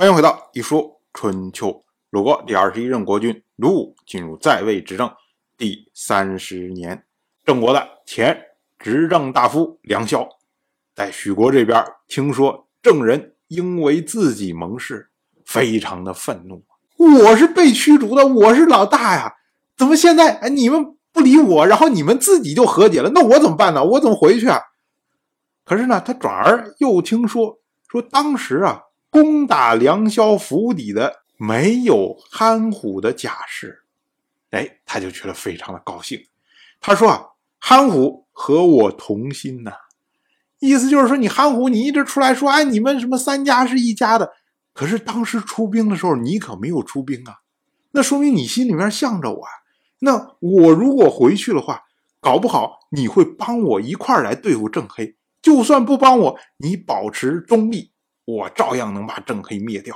欢迎回到一说春秋。鲁国第二十一任国君鲁武进入在位执政第三十年，郑国的前执政大夫梁萧，在许国这边听说郑人应为自己盟誓，非常的愤怒。我是被驱逐的，我是老大呀，怎么现在哎你们不理我，然后你们自己就和解了？那我怎么办呢？我怎么回去啊？可是呢，他转而又听说说当时啊，攻打梁萧府邸的没有憨虎的甲士，哎，他就觉得非常的高兴。他说啊，憨虎和我同心呐，意思就是说你憨虎，你一直出来说，哎，你们什么三家是一家的，可是当时出兵的时候你可没有出兵啊，那说明你心里面向着我。啊那我如果回去的话，搞不好你会帮我一块儿来对付郑黑。就算不帮我，你保持中立，我照样能把郑黑灭掉。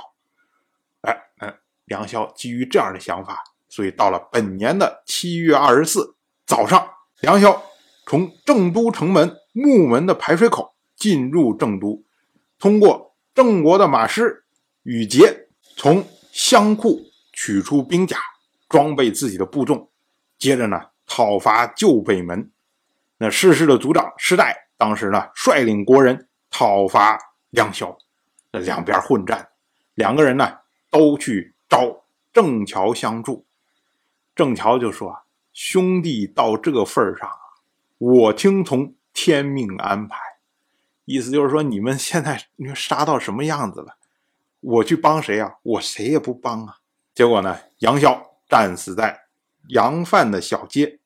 哎，嗯，梁萧基于这样的想法，所以到了本年的七月二十四早上，梁萧从郑都城门木门的排水口进入郑都，通过郑国的马师羽杰从箱库取出兵甲，装备自己的部众，接着呢讨伐旧北门。那世氏的族长世代。当时呢，率领国人讨伐梁萧，两边混战，两个人呢都去找郑乔相助。郑乔就说：“，兄弟到这份上，我听从天命安排。意思就是说，你们现在你说杀到什么样子了，我去帮谁啊？我谁也不帮啊。结果呢，杨逍战死在杨范的小街，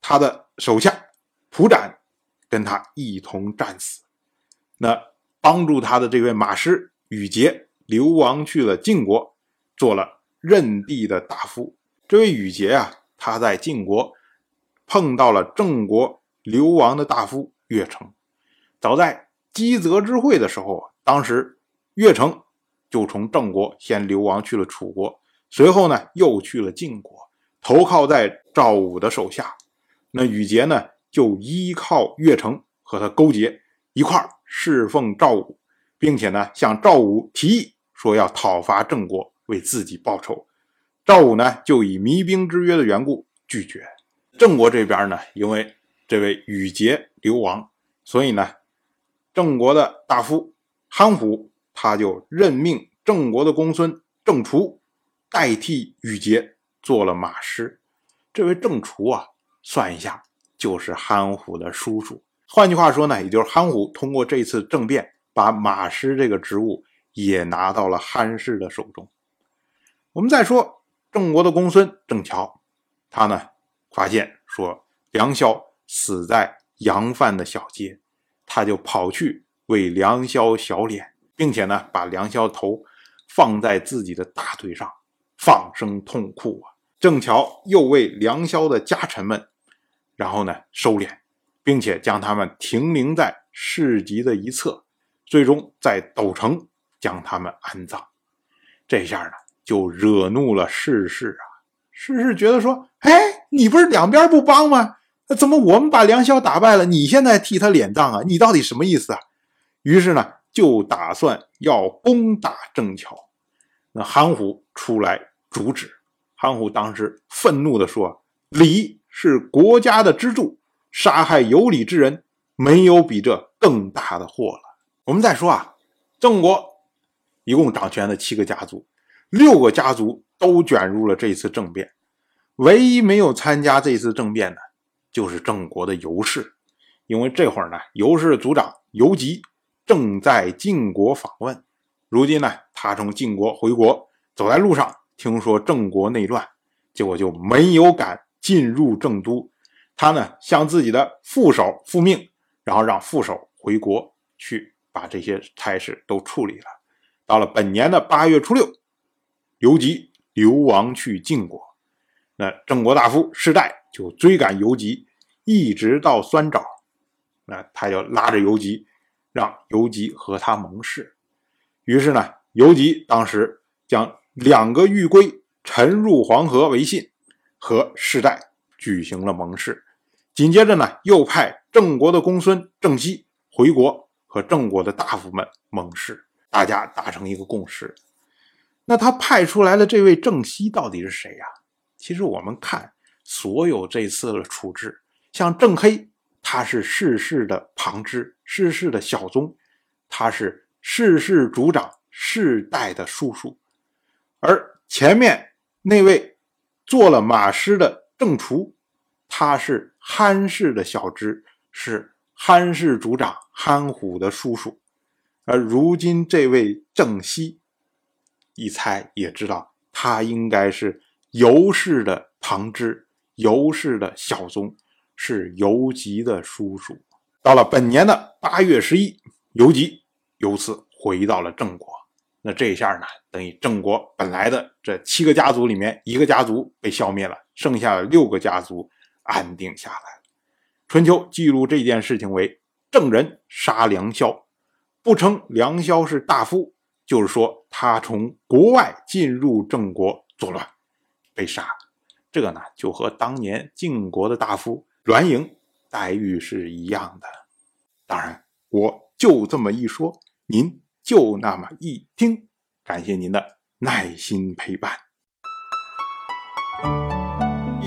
他的手下蒲展。”跟他一同战死，那帮助他的这位马师宇杰流亡去了晋国，做了任地的大夫。这位宇杰啊，他在晋国碰到了郑国流亡的大夫乐成。早在姬泽之会的时候，当时乐成就从郑国先流亡去了楚国，随后呢又去了晋国，投靠在赵武的手下。那宇杰呢？就依靠岳成和他勾结一块侍奉赵武，并且呢向赵武提议说要讨伐郑国，为自己报仇。赵武呢就以弭兵之约的缘故拒绝。郑国这边呢，因为这位羽杰流亡，所以呢郑国的大夫韩虎他就任命郑国的公孙郑厨代替羽杰做了马师。这位郑厨啊，算一下。就是韩虎的叔叔，换句话说呢，也就是憨虎通过这次政变，把马师这个职务也拿到了憨氏的手中。我们再说郑国的公孙郑乔，他呢发现说梁萧死在杨范的小街，他就跑去为梁萧小脸，并且呢把梁萧头放在自己的大腿上，放声痛哭啊。郑乔又为梁萧的家臣们。然后呢，收敛，并且将他们停灵在市集的一侧，最终在斗城将他们安葬。这下呢，就惹怒了世事啊！世事觉得说：“哎，你不是两边不帮吗？怎么我们把梁萧打败了，你现在替他敛葬啊？你到底什么意思啊？”于是呢，就打算要攻打郑桥。那韩虎出来阻止，韩虎当时愤怒地说：“李。”是国家的支柱，杀害有理之人，没有比这更大的祸了。我们再说啊，郑国一共掌权的七个家族，六个家族都卷入了这次政变，唯一没有参加这次政变的，就是郑国的尤氏。因为这会儿呢，尤氏族长尤吉正在晋国访问，如今呢，他从晋国回国，走在路上，听说郑国内乱，结果就没有敢。进入郑都，他呢向自己的副手复命，然后让副手回国去把这些差事都处理了。到了本年的八月初六，游吉流亡去晋国，那郑国大夫世代就追赶游吉，一直到酸枣，那他就拉着游吉，让游吉和他盟誓。于是呢，游吉当时将两个玉圭沉入黄河为信。和世代举行了盟誓，紧接着呢，又派郑国的公孙郑熙回国和郑国的大夫们盟誓，大家达成一个共识。那他派出来的这位郑西到底是谁呀？其实我们看所有这次的处置，像郑黑，他是世事的旁支，世事的小宗，他是世事主长世代的叔叔，而前面那位做了马师的郑厨，他是憨氏的小侄，是憨氏族长憨虎的叔叔，而如今这位郑西，一猜也知道，他应该是尤氏的旁支，尤氏的小宗，是尤吉的叔叔。到了本年的八月十一，尤吉由此回到了郑国。那这一下呢，等于郑国本来的这七个家族里面，一个家族被消灭了，剩下六个家族安定下来。春秋记录这件事情为郑人杀梁萧，不称梁萧是大夫，就是说他从国外进入郑国作乱，被杀。这个呢，就和当年晋国的大夫栾盈待遇是一样的。当然，我就这么一说，您。就那么一听，感谢您的耐心陪伴。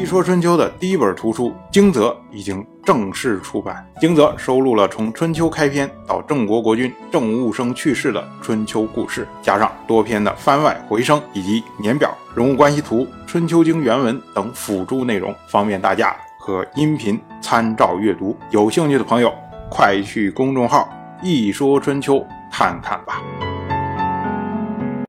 一说春秋的第一本图书《惊泽》已经正式出版，《惊泽》收录了从春秋开篇到郑国国君郑务生去世的春秋故事，加上多篇的番外回声以及年表、人物关系图、春秋经原文等辅助内容，方便大家和音频参照阅读。有兴趣的朋友，快去公众号“一说春秋”。看看吧。